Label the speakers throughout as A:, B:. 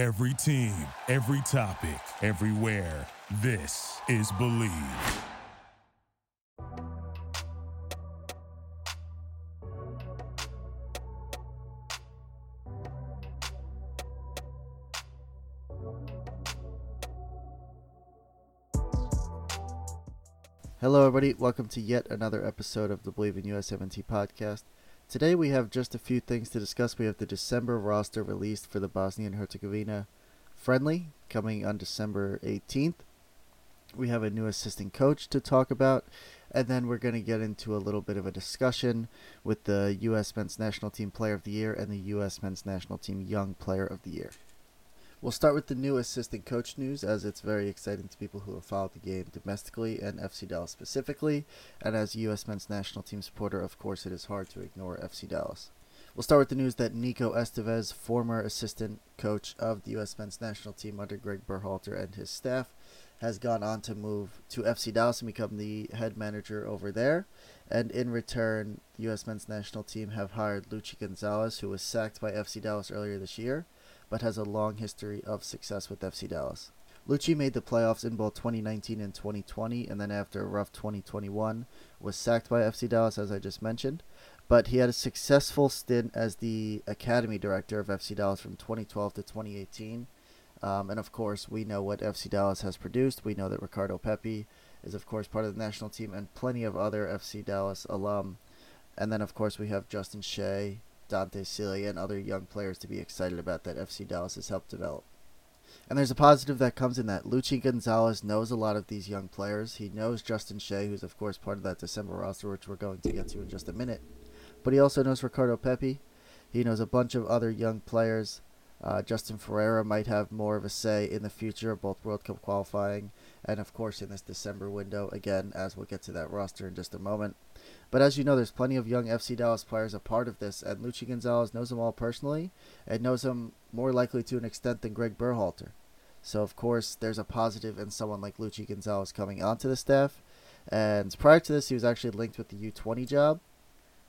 A: Every team, every topic, everywhere. This is Bleav.
B: Hello, everybody. Welcome to yet another episode of the Bleav in USMNT podcast. Today we have just a few things to discuss. We have the December roster released for the Bosnia and Herzegovina friendly coming on December 18th. We have a new assistant coach to talk about, and then we're going to get into a little bit of a discussion with the U.S. Men's National Team Player of the Year and the U.S. Men's National Team Young Player of the Year. We'll start with the new assistant coach news, as it's very exciting to people who have followed the game domestically and FC Dallas specifically. And as a U.S. men's national team supporter, of course, it is hard to ignore FC Dallas. We'll start with the news that Nico Estevez, former assistant coach of the U.S. men's national team under Greg Berhalter and his staff, has gone on to move to FC Dallas and become the head manager over there. And in return, the U.S. men's national team have hired Luchi Gonzalez, who was sacked by FC Dallas earlier this year but has a long history of success with FC Dallas. Luchi made the playoffs in both 2019 and 2020, and then after a rough 2021, was sacked by FC Dallas, as I just mentioned. But he had a successful stint as the academy director of FC Dallas from 2012 to 2018. Um, and of course, we know what FC Dallas has produced. We know that Ricardo Pepi is, of course, part of the national team, and plenty of other FC Dallas alum. And then, of course, we have Justin Che, Dante Sealy, and other young players to be excited about that FC Dallas has helped develop. And there's a positive that comes in that Luchi Gonzalez knows a lot of these young players. He knows Justin Che, who's of course part of that December roster, which we're going to get to in just a minute. But he also knows Ricardo Pepi. He knows a bunch of other young players. Uh, Justin Ferreira might have more of a say in the future both World Cup qualifying and, of course, in this December window, again, as we'll get to that roster in just a moment. But as you know, there's plenty of young FC Dallas players a part of this, and Luchi Gonzalez knows them all personally and knows them more likely to an extent than Greg Berhalter. So, of course, there's a positive in someone like Luchi Gonzalez coming onto the staff. And prior to this, he was actually linked with the U20 job,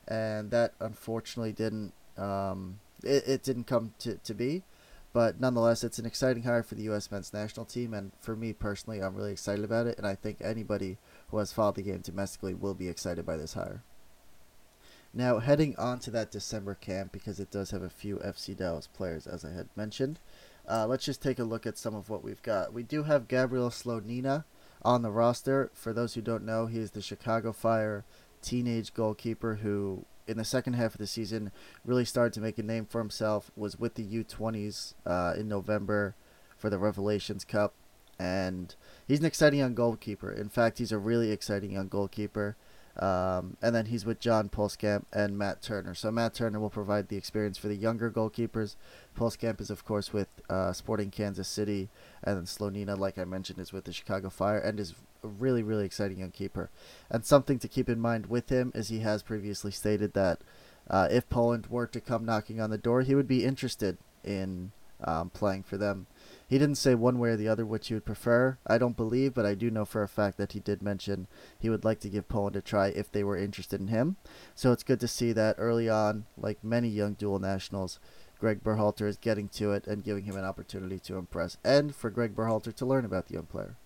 B: and that unfortunately didn't um, it, it didn't come to, to be. But nonetheless, it's an exciting hire for the U.S. men's national team, and for me personally, I'm really excited about it, and I think anybody who has followed the game domestically will be excited by this hire. Now, heading on to that December camp, because it does have a few FC Dallas players, as I had mentioned, uh, let's just take a look at some of what we've got. We do have Gabriel Slonina on the roster. For those who don't know, he is the Chicago Fire teenage goalkeeper who, in the second half of the season, really started to make a name for himself, was with the U20s uh, in November for the Revelations Cup, and he's an exciting young goalkeeper. In fact, he's a really exciting young goalkeeper. Um, and then he's with John Pulskamp and Matt Turner. So Matt Turner will provide the experience for the younger goalkeepers. Pulskamp is, of course, with uh, Sporting Kansas City, and then Slonina, like I mentioned, is with the Chicago Fire, and is a really, really exciting young keeper. And something to keep in mind with him is he has previously stated that uh, if Poland were to come knocking on the door, he would be interested in um, playing for them. He didn't say one way or the other which he would prefer. I don't believe, but I do know for a fact that he did mention he would like to give Poland a try if they were interested in him. So it's good to see that early on, like many young dual nationals, Greg Berhalter is getting to it and giving him an opportunity to impress, and for Greg Berhalter to learn about the young player.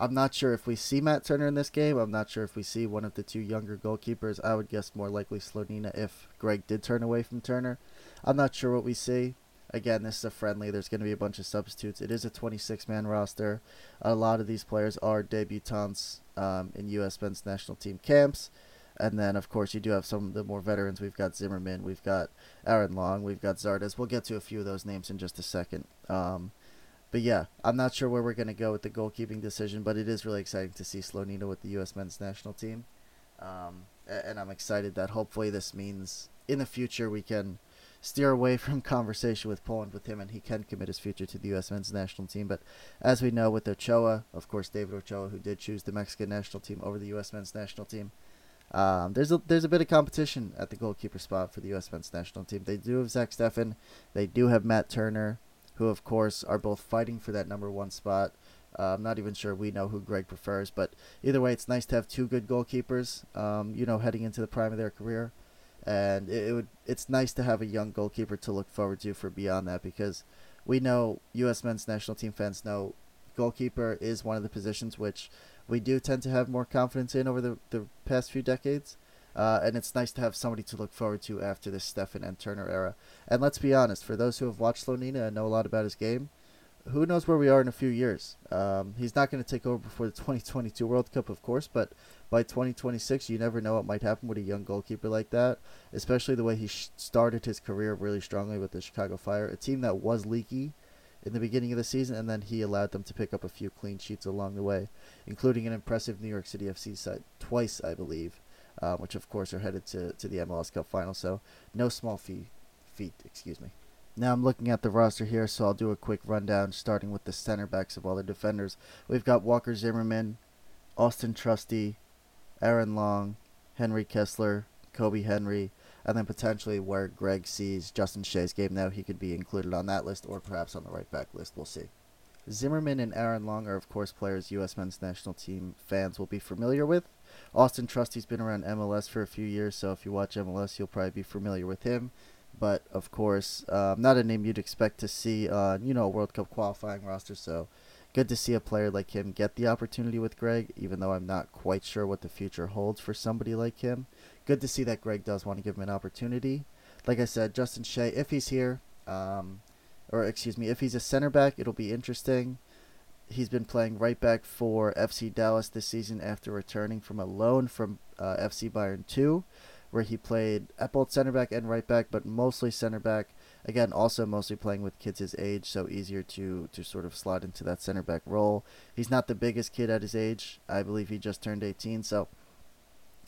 B: I'm not sure if we see Matt Turner in this game. I'm not sure if we see one of the two younger goalkeepers. I would guess more likely Slonina if Greg did turn away from Turner. I'm not sure what we see. Again, this is a friendly. There's going to be a bunch of substitutes. It is a 26 man roster. A lot of these players are debutants um, in U.S. men's national team camps. And then, of course, you do have some of the more veterans. We've got Zimmerman, we've got Aaron Long, we've got Zardes. We'll get to a few of those names in just a second. Um, but yeah, I'm not sure where we're going to go with the goalkeeping decision, but it is really exciting to see Slonina with the U.S. men's national team. Um, and I'm excited that hopefully this means in the future we can steer away from conversation with Poland with him, and he can commit his future to the U.S. men's national team. But as we know with Ochoa, of course, David Ochoa, who did choose the Mexican national team over the U.S. men's national team, um, there's a there's a bit of competition at the goalkeeper spot for the U.S. men's national team. They do have Zach Steffen, they do have Matt Turner, who of course are both fighting for that number one spot. Uh, I'm not even sure we know who Greg prefers, but either way, it's nice to have two good goalkeepers. Um, you know, heading into the prime of their career and it, it, would it's nice to have a young goalkeeper to look forward to for beyond that because we know U.S. men's national team fans know goalkeeper is one of the positions which we do tend to have more confidence in over the, the past few decades. Uh, and it's nice to have somebody to look forward to after this Steffen and Turner era. And let's be honest, for those who have watched Slonina and know a lot about his game, who knows where we are in a few years? Um, he's not going to take over before the 2022 World Cup, of course, but by 2026, you never know what might happen with a young goalkeeper like that, especially the way he sh- started his career really strongly with the Chicago Fire, a team that was leaky in the beginning of the season, and then he allowed them to pick up a few clean sheets along the way, including an impressive New York City FC side twice, I believe, uh, which of course are headed to, to the MLS Cup final. So no small fee, feat, excuse me. Now I'm looking at the roster here, so I'll do a quick rundown, starting with the center backs of all the defenders. We've got Walker Zimmerman, Austin Trusty, Aaron Long, Henry Kessler, Kobi Henry, and then potentially where Greg sees Justin Che's game now, he could be included on that list or perhaps on the right back list. We'll see. Zimmerman and Aaron Long are, of course, players U.S. men's national team fans will be familiar with. Austin Trusty's been around MLS for a few years, so if you watch MLS, you'll probably be familiar with him but of course, um, not a name you'd expect to see on you know a World Cup qualifying roster. So good to see a player like him get the opportunity with Greg, even though I'm not quite sure what the future holds for somebody like him. Good to see that Greg does want to give him an opportunity. Like I said, Justin Che, if he's here, um, or excuse me, if he's a center back, it'll be interesting. He's been playing right back for FC Dallas this season after returning from a loan from uh, FC Bayern 2 where he played at both center back and right back, but mostly center back. Again, also mostly playing with kids his age, so easier to to sort of slot into that center back role. He's not the biggest kid at his age. I believe he just turned 18, so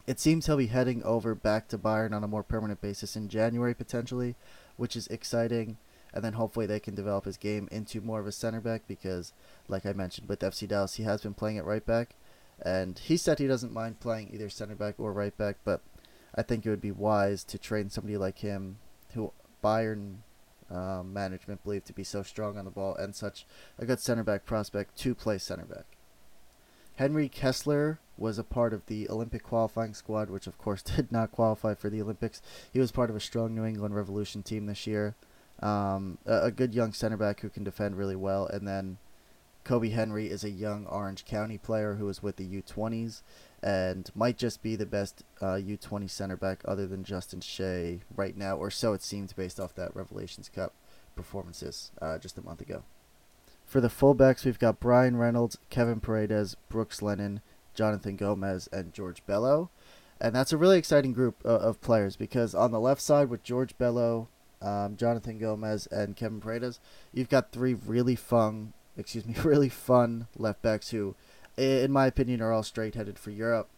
B: it seems he'll be heading over back to Bayern on a more permanent basis in January potentially, which is exciting. And then hopefully they can develop his game into more of a center back because, like I mentioned, with FC Dallas, he has been playing at right back. And he said he doesn't mind playing either center back or right back, but I think it would be wise to train somebody like him, who Bayern um, management believed to be so strong on the ball and such a good center back prospect to play center back. Henry Kessler was a part of the Olympic qualifying squad, which of course did not qualify for the Olympics. He was part of a strong New England Revolution team this year. Um, a, a, good young center back who can defend really well. And then Kobi Henry is a young Orange County player who was with the U20s and might just be the best uh, U20 center back other than Justin Che right now, or so it seems based off that Revelations Cup performances uh, just a month ago. For the fullbacks, we've got Brian Reynolds, Kevin Paredes, Brooks Lennon, Jonathan Gomez, and George Bello. And that's a really exciting group uh, of players because on the left side with George Bello, um, Jonathan Gomez, and Kevin Paredes, you've got three really fun, excuse me, really fun left backs who in my opinion, are all straight headed for Europe.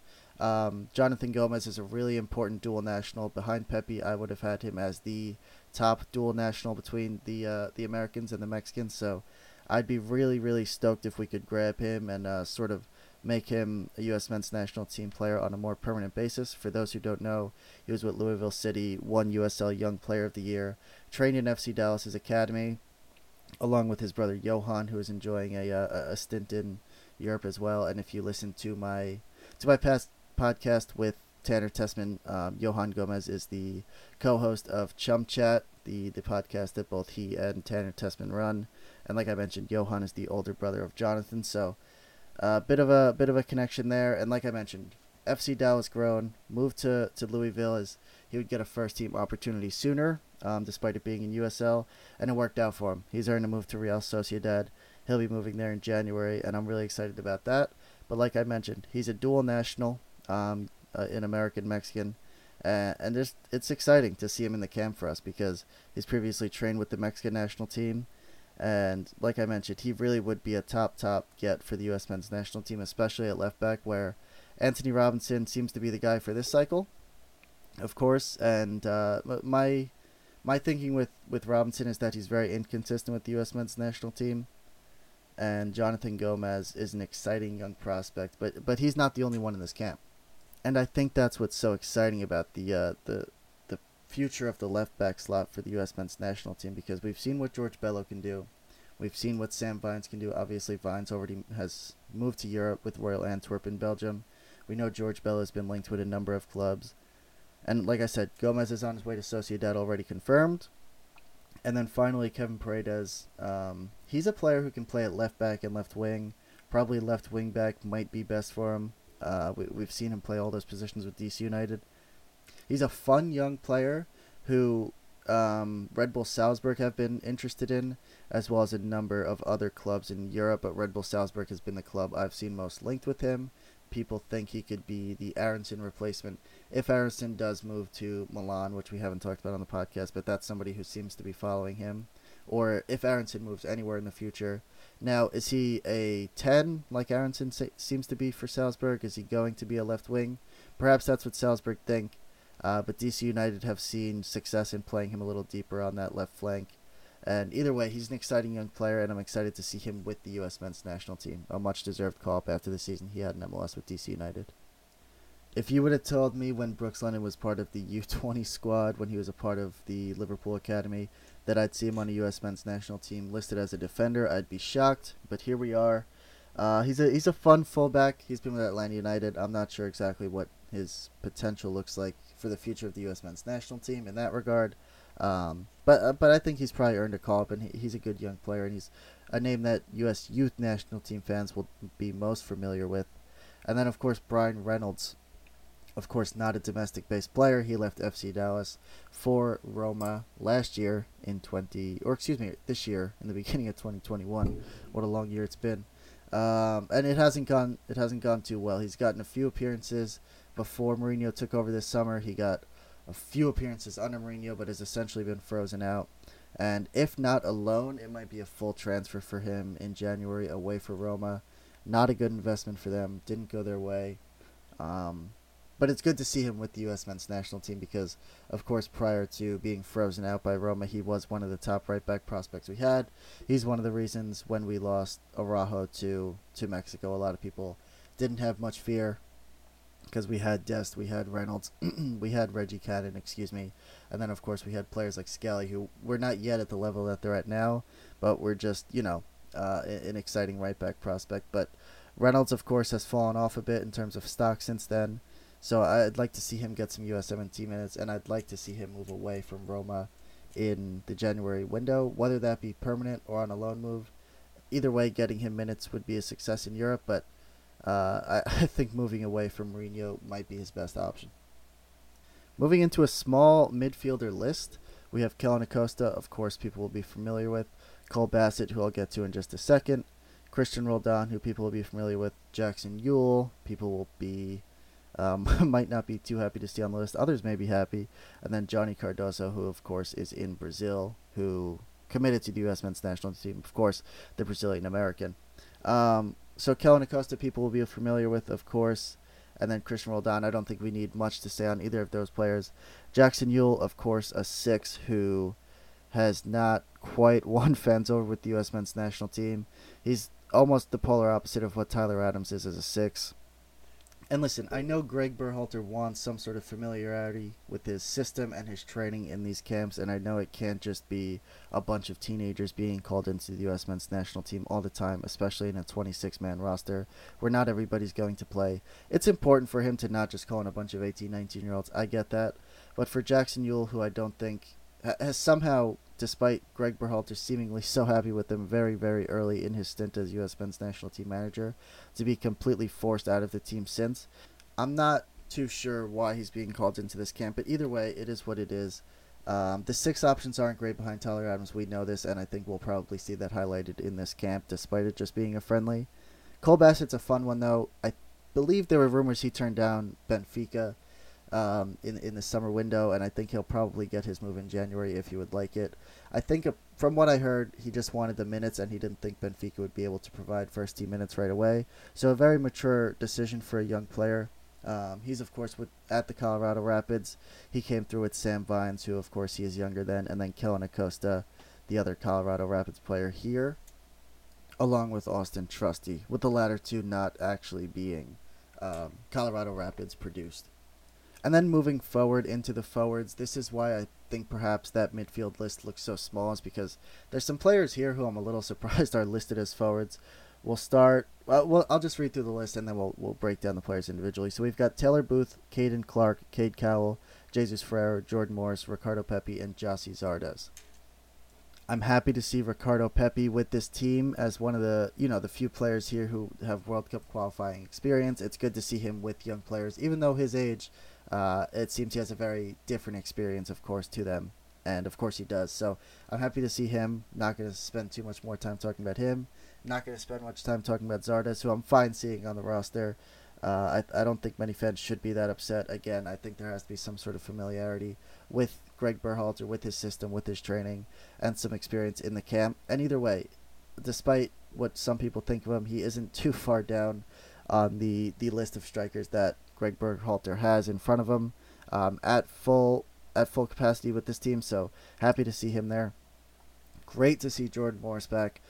B: Um, Jonathan Gomez is a really important dual national. Behind Pepi, I would have had him as the top dual national between the uh, the Americans and the Mexicans. So I'd be really, really stoked if we could grab him and uh, sort of make him a U.S. men's national team player on a more permanent basis. For those who don't know, he was with Louisville City, won USL Young Player of the Year, trained in FC Dallas's academy, along with his brother Johan, who is enjoying a, uh, a, a stint in Europe as well. And if you listen to my to my past podcast with Tanner Tessmann, um, Johan Gomez is the co-host of Chum Chat, the the podcast that both he and Tanner Tessmann run. And like I mentioned, Johan is the older brother of Jonathan, so a uh, bit of a bit of a connection there. And like I mentioned, FC Dallas grown, moved to to Louisville as he would get a first team opportunity sooner, um, despite it being in USL, and it worked out for him. He's earned a move to Real Sociedad. He'll be moving there in January, and I'm really excited about that. But like I mentioned, he's a dual national, um, uh, in American Mexican, uh, and just it's exciting to see him in the camp for us because he's previously trained with the Mexican national team, and like I mentioned, he really would be a top top get for the U.S. men's national team, especially at left back where Anthony Robinson seems to be the guy for this cycle, of course. And uh, my my thinking with with Robinson is that he's very inconsistent with the U.S. men's national team and Jonathan Gomez is an exciting young prospect, but but he's not the only one in this camp, and I think that's what's so exciting about the uh, the the future of the left back slot for the U.S. men's national team because we've seen what George Bello can do, we've seen what Sam Vines can do. Obviously, Vines already has moved to Europe with Royal Antwerp in Belgium. We know George Bello has been linked with a number of clubs, and like I said, Gomez is on his way to Sociedad already confirmed And then finally, Kevin Paredes. Um, he's a player who can play at left back and left wing. Probably left wing back might be best for him. Uh, we, we've seen him play all those positions with DC United. He's a fun young player who um, Red Bull Salzburg have been interested in, as well as a number of other clubs in Europe. But Red Bull Salzburg has been the club I've seen most linked with him. People think he could be the Aaronson replacement if Aaronson does move to Milan, which we haven't talked about on the podcast, but that's somebody who seems to be following him. Or if Aaronson moves anywhere in the future. Now, is he a 10 like Aaronson seems to be for Salzburg? Is he going to be a left wing? Perhaps that's what Salzburg think. Uh, but DC United have seen success in playing him a little deeper on that left flank. And either way, he's an exciting young player, and I'm excited to see him with the U.S. men's national team. A much deserved call up after the season he had in MLS with DC United. If you would have told me when Brooks Lennon was part of the U20 squad, when he was a part of the Liverpool Academy, that I'd see him on a U.S. men's national team listed as a defender, I'd be shocked. But here we are. Uh, he's a he's a fun fullback. He's been with Atlanta United. I'm not sure exactly what his potential looks like for the future of the U.S. men's national team in that regard. Um, but uh, but I think he's probably earned a call up, and he, he's a good young player, and he's a name that U.S. youth national team fans will be most familiar with. And then of course Brian Reynolds, of course not a domestic-based player. He left FC Dallas for Roma last year in 20, or excuse me, this year in the beginning of 2021. What a long year it's been. Um, and it hasn't gone it hasn't gone too well. He's gotten a few appearances before Mourinho took over this summer. He got a few appearances under Mourinho, but has essentially been frozen out. And if not alone, it might be a full transfer for him in January away for Roma. Not a good investment for them. Didn't go their way. Um, but it's good to see him with the U.S. men's national team because, of course, prior to being frozen out by Roma, he was one of the top right back prospects we had. He's one of the reasons when we lost Araujo to to Mexico, a lot of people didn't have much fear because we had Dest, we had Reynolds, we had Reggie Cannon, excuse me, and then of course we had players like Scally who were not yet at the level that they're at now, but we're just you know uh, an exciting right back prospect. But Reynolds, of course, has fallen off a bit in terms of stock since then, so I'd like to see him get some U.S. USMNT minutes, and I'd like to see him move away from Roma in the January window, whether that be permanent or on a loan move. Either way, getting him minutes would be a success in Europe, but uh, I, I think moving away from Mourinho might be his best option. Moving into a small midfielder list, we have Kellyn Acosta, of course, people will be familiar with, Cole Bassett, who I'll get to in just a second, Cristian Roldan, who people will be familiar with, Jackson Yueill, people will be um, might not be too happy to see on the list. Others may be happy, and then Johnny Cardoso, who of course is in Brazil, who committed to the U.S. men's national team, of course, the Brazilian American. Um, so Kellyn Acosta, people will be familiar with, of course. And then Cristian Roldan, I don't think we need much to say on either of those players. Jackson Yueill, of course, a six who has not quite won fans over with the U.S. men's national team. He's almost the polar opposite of what Tyler Adams is as a six. And listen, I know Greg Berhalter wants some sort of familiarity with his system and his training in these camps, and I know it can't just be a bunch of teenagers being called into the U.S. men's national team all the time, especially in a 26 man roster where not everybody's going to play. It's important for him to not just call in a bunch of 18, 19 year olds. I get that. But for Jackson Yueill, who I don't think has somehow despite Greg Berhalter seemingly so happy with him very, very early in his stint as U.S. men's national team manager, to be completely forced out of the team since. I'm not too sure why he's being called into this camp, but either way, it is what it is. Um, the six options aren't great behind Tyler Adams. We know this, and I think we'll probably see that highlighted in this camp, despite it just being a friendly. Cole Bassett's a fun one, though. I believe there were rumors he turned down Benfica um, in in the summer window, and I think he'll probably get his move in January if he would like it. I think uh, from what I heard, he just wanted the minutes, and he didn't think Benfica would be able to provide first team minutes right away. So a very mature decision for a young player. Um, he's of course with at the Colorado Rapids. He came through with Sam Vines, who of course he is younger than, and then Kellyn Acosta, the other Colorado Rapids player here, along with Austin Trusty, with the latter two not actually being um, Colorado Rapids produced. And then moving forward into the forwards, this is why I think perhaps that midfield list looks so small, is because there's some players here who I'm a little surprised are listed as forwards. We'll start. Well, I'll just read through the list and then we'll we'll break down the players individually. So we've got Taylor Booth, Caden Clark, Cade Cowell, Jesus Ferreira, Jordan Morris, Ricardo Pepi, and Gyasi Zardes. I'm happy to see Ricardo Pepi with this team as one of the you know the few players here who have World Cup qualifying experience. It's good to see him with young players, even though his age, uh, it seems he has a very different experience, of course, to them, and of course he does. So I'm happy to see him. Not going to spend too much more time talking about him. Not going to spend much time talking about Zardes, who I'm fine seeing on the roster. Uh, I, I don't think many fans should be that upset. Again, I think there has to be some sort of familiarity with Greg Berhalter, with his system, with his training, and some experience in the camp. And either way, despite what some people think of him, he isn't too far down on the, the list of strikers that Greg Berhalter has in front of him um, at full at full capacity with this team. So happy to see him there. Great to see Jordan Morris back.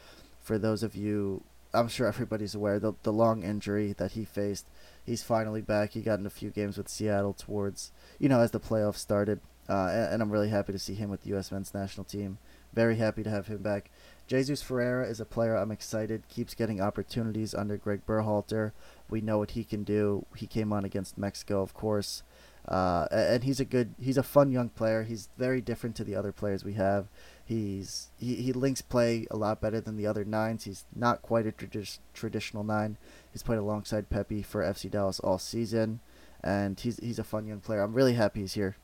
B: For those of you, I'm sure everybody's aware the the long injury that he faced. He's finally back. He got in a few games with Seattle towards you know as the playoffs started. Uh, and, and, I'm really happy to see him with the U.S. men's national team. Very happy to have him back. Jesus Ferreira is a player I'm excited. Keeps getting opportunities under Greg Berhalter. We know what he can do. He came on against Mexico, of course, uh, and he's a good, he's a fun young player. He's very different to the other players we have. He's he, he links play a lot better than the other nines. He's not quite a tradi- traditional nine. He's played alongside Pepi for FC Dallas all season, and he's he's a fun young player. I'm really happy he's here.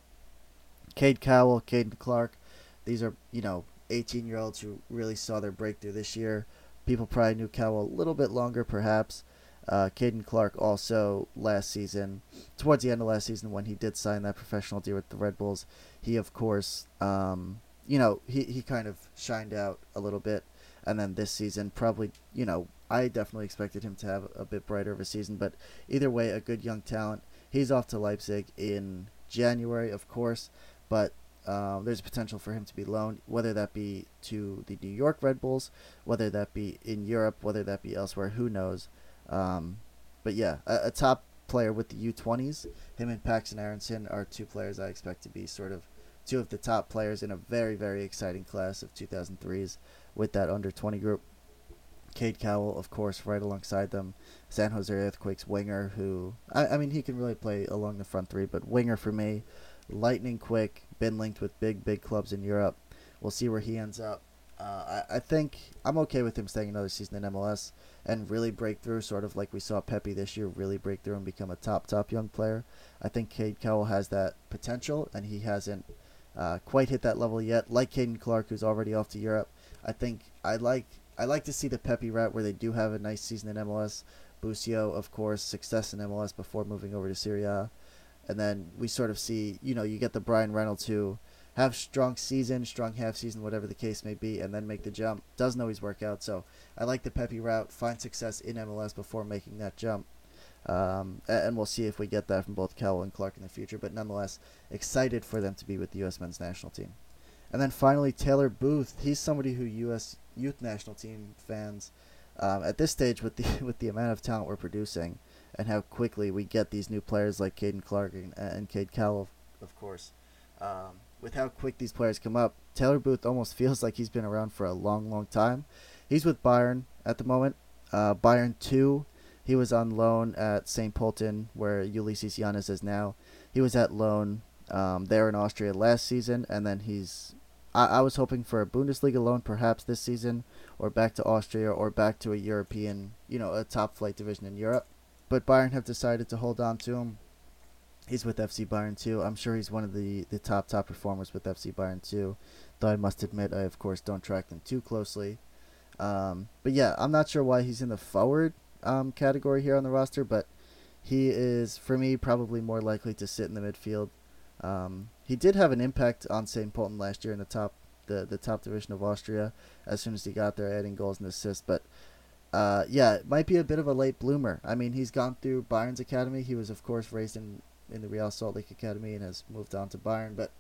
B: Cade Cowell, Caden Clark. These are, you know, 18 year olds who really saw their breakthrough this year. People probably knew Cowell a little bit longer, perhaps. Uh, Caden Clark also last season, towards the end of last season when he did sign that professional deal with the Red Bulls, he of course, um, you know, he, he kind of shined out a little bit. And then this season, probably, you know, I definitely expected him to have a bit brighter of a season. But either way, a good young talent. He's off to Leipzig in January, of course but um, there's potential for him to be loaned, whether that be to the New York Red Bulls, whether that be in Europe, whether that be elsewhere, who knows. Um, but yeah, a, a, top player with the U20s, him and Paxton Aaronson are two players I expect to be sort of two of the top players in a very, very exciting class of 2003s with that under 20 group. Cade Cowell, of course, right alongside them. San Jose Earthquakes winger, who, I, I mean, he can really play along the front three, but winger for me lightning quick, been linked with big, big clubs in Europe. We'll see where he ends up. Uh, I, I think I'm okay with him staying another season in MLS and really break through, sort of like we saw Pepi this year, really break through and become a top, top young player. I think Cade Cowell has that potential, and he hasn't uh, quite hit that level yet. Like Caden Clark, who's already off to Europe, I think I like I like to see the Pepi route where they do have a nice season in MLS. Busio, of course, success in MLS before moving over to Syria. And then we sort of see, you know, you get the Brian Reynolds who have strong season, strong half season, whatever the case may be, and then make the jump. Doesn't always work out, so I like the Pepi route. Find success in MLS before making that jump. Um, and we'll see if we get that from both Cowell and Clark in the future. But nonetheless, excited for them to be with the U.S. men's national team. And then finally, Taylor Booth. He's somebody who U.S. youth national team fans, um, at this stage, with the with the amount of talent we're producing, and how quickly we get these new players like Caden Clark and, and Cade Cowell, of course. Um, with how quick these players come up, Taylor Booth almost feels like he's been around for a long, long time. He's with Bayern at the moment. Uh, Bayern 2, he was on loan at St. Pölten, where Ulises Llanes is now. He was at loan um, there in Austria last season, and then he's. I, I was hoping for a Bundesliga loan perhaps this season, or back to Austria, or back to a European, you know, a top flight division in Europe but Bayern have decided to hold on to him. He's with FC Bayern too. I'm sure he's one of the, the top top performers with FC Bayern too. Though I must admit, I of course don't track them too closely. Um, but yeah, I'm not sure why he's in the forward um, category here on the roster, but he is for me probably more likely to sit in the midfield. Um, he did have an impact on St. Pölten last year in the top the, the top division of Austria as soon as he got there, adding goals and assists. But uh, yeah, it might be a bit of a late bloomer. I mean, he's gone through Bayern's academy. He was, of course, raised in in the Real Salt Lake Academy and has moved on to Bayern, but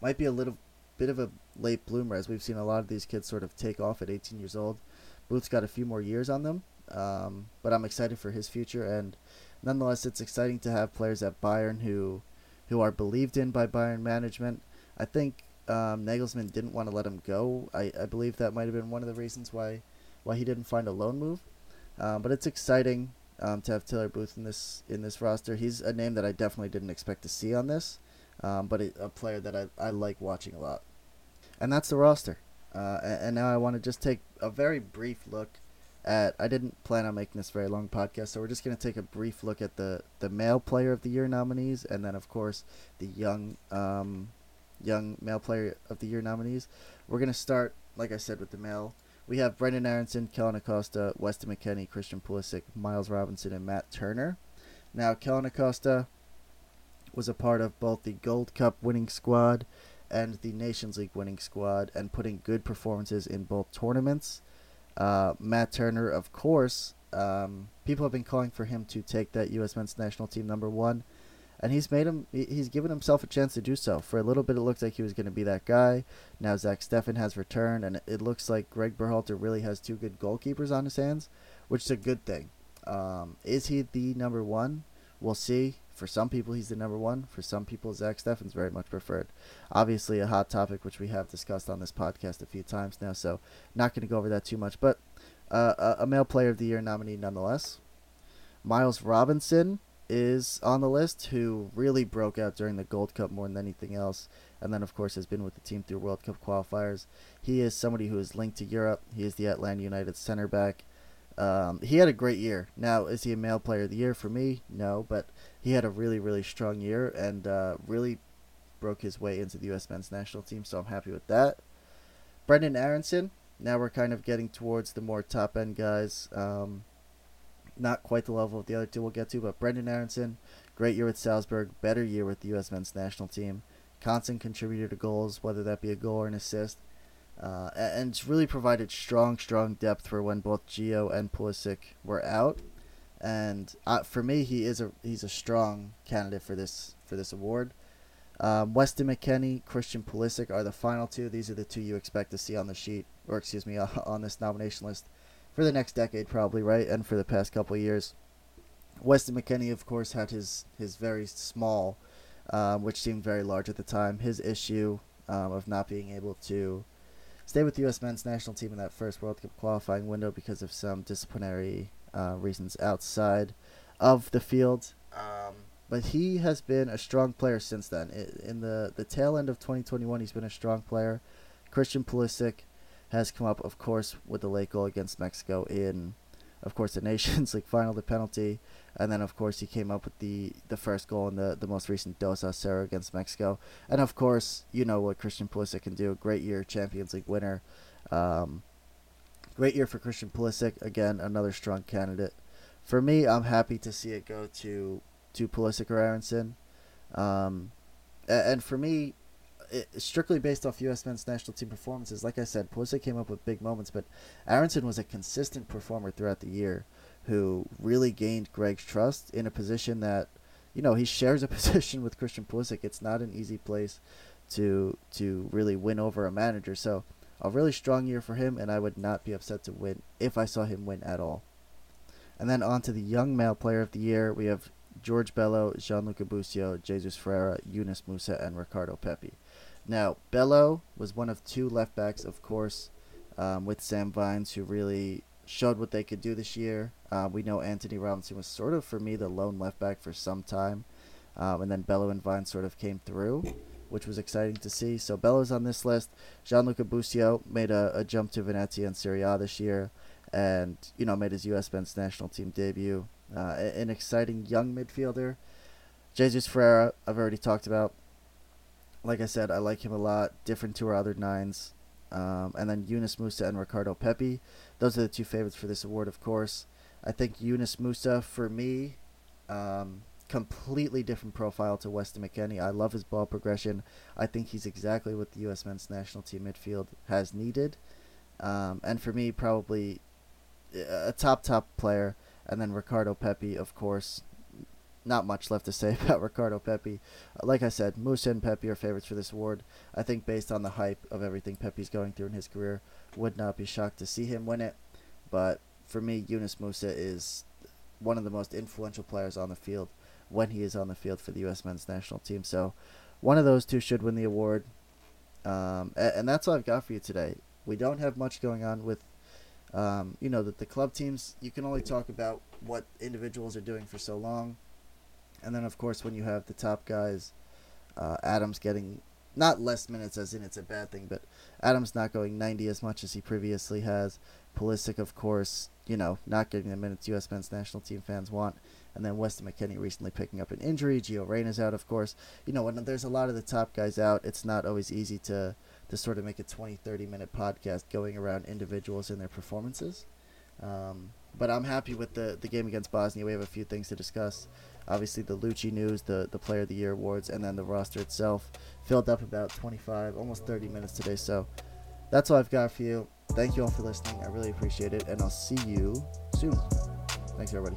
B: might be a little bit of a late bloomer as we've seen a lot of these kids sort of take off at 18 years old. Booth's got a few more years on them, um, but I'm excited for his future. And nonetheless, it's exciting to have players at Bayern who who are believed in by Bayern management. I think um, Nagelsmann didn't want to let him go. I, I believe that might have been one of the reasons why why he didn't find a loan move. Um, but it's exciting um, to have Taylor Booth in this in this roster. He's a name that I definitely didn't expect to see on this, um, but a player that I, I like watching a lot. And that's the roster. Uh, and, and now I want to just take a very brief look at. I didn't plan on making this very long podcast, so we're just going to take a brief look at the the male player of the year nominees, and then of course the young um, young male player of the year nominees. We're going to start, like I said, with the male. We have Brendan Aaronson, Kellyn Acosta, Weston McKennie, Christian Pulisic, Miles Robinson, and Matt Turner. Now, Kellyn Acosta was a part of both the Gold Cup winning squad and the Nations League winning squad and putting good performances in both tournaments. Uh, Matt Turner, of course, um, people have been calling for him to take that U.S. men's national team number one, and he's made him. He's given himself a chance to do so. For a little bit, it looked like he was going to be that guy. Now Zach Steffen has returned, and it looks like Greg Berhalter really has two good goalkeepers on his hands, which is a good thing. Um, is he the number one? We'll see. For some people, he's the number one. For some people, Zach Steffen's very much preferred. Obviously, a hot topic which we have discussed on this podcast a few times now, so not going to go over that too much. But uh, a male player of the year nominee nonetheless. Miles Robinson is on the list, who really broke out during the Gold Cup more than anything else, and then of course has been with the team through World Cup qualifiers. He is somebody who is linked to Europe. He is the Atlanta United center back. Um, he had a great year. Now, is he a male player of the year for me? No, but he had a really, really strong year and uh, really broke his way into the U.S. men's national team, so I'm happy with that. Brendan Aaronson. Now we're kind of getting towards the more top end guys. Um, not quite the level of the other two we'll get to, but Brendan Aaronson, great year with Salzburg, better year with the U.S. men's national team. Constant contributor to goals, whether that be a goal or an assist. Uh, and it's really provided strong, strong depth for when both Gio and Pulisic were out. And uh, for me, he is a he's a strong candidate for this for this award. Um, Weston McKennie, Christian Pulisic are the final two. These are the two you expect to see on the sheet, or excuse me, on this nomination list for the next decade, probably right, and for the past couple years. Weston McKennie, of course, had his his very small, um, which seemed very large at the time, his issue um, of not being able to stay with the U.S. men's national team in that first World Cup qualifying window because of some disciplinary uh, reasons outside of the field. Um, but he has been a strong player since then. In the, the tail end of 2021, he's been a strong player. Christian Pulisic has come up, of course, with the late goal against Mexico in, of course, the Nations League final, the penalty. And then, of course, he came up with the, the first goal in the, the most recent Dos a Cero against Mexico. And, of course, you know what Christian Pulisic can do. Great year, Champions League winner. Um, great year for Christian Pulisic. Again, another strong candidate. For me, I'm happy to see it go to, to Pulisic or Aaronson. Um, and for me, it, strictly based off U.S. men's national team performances, like I said, Pulisic came up with big moments, but Aaronson was a consistent performer throughout the year who really gained Greg's trust in a position that, you know, he shares a position with Christian Pulisic. It's not an easy place to to really win over a manager. So a really strong year for him, and I would not be upset to win if I saw him win at all. And then on to the young male player of the year, we have George Bello, Gianluca Busio, Jesus Ferreira, Yunus Musah, and Ricardo Pepi. Now, Bello was one of two left backs, of course, um, with Sam Vines, who really showed what they could do this year. Uh, we know Anthony Robinson was sort of, for me, the lone left back for some time. Um, and then Bello and Vines sort of came through, which was exciting to see. So Bello's on this list. Gianluca Busio made a, a jump to Venezia and Serie A this year and, you know, made his U.S. men's national team debut. Uh, an exciting young midfielder. Jesus Ferreira, I've already talked about. Like I said, I like him a lot. Different to our other nines. Um, and then Yunus Musah and Ricardo Pepi. Those are the two favorites for this award, of course. I think Yunus Musah, for me, um, completely different profile to Weston McKennie. I love his ball progression. I think he's exactly what the U.S. men's national team midfield has needed. Um, and for me, probably a top, top player. And then Ricardo Pepi, of course. Not much left to say about Ricardo Pepi. Like I said, Musah and Pepi are favorites for this award. I think based on the hype of everything Pepi's going through in his career, would not be shocked to see him win it. But for me, Yunus Musah is one of the most influential players on the field when he is on the field for the U.S. men's national team. So one of those two should win the award. Um, and, and, that's all I've got for you today. We don't have much going on with, um, you know, that the club teams. You can only talk about what individuals are doing for so long, and then of course when you have the top guys, uh, Adams getting not less minutes as in it's a bad thing, but Adams not going 90 as much as he previously has. Pulisic, of course, you know, not getting the minutes U.S. men's national team fans want. And then Weston McKennie recently picking up an injury. Gio Reyna's out, of course. You know, when there's a lot of the top guys out, it's not always easy to, to sort of make a 20, 30 minute podcast going around individuals and their performances. Um, but I'm happy with the, the game against Bosnia. We have a few things to discuss. Obviously, the Luchi news, the, the Player of the Year awards, and then the roster itself filled up about 25, almost 30 minutes today. So that's all I've got for you. Thank you all for listening. I really appreciate it, and I'll see you soon. Thanks, everybody.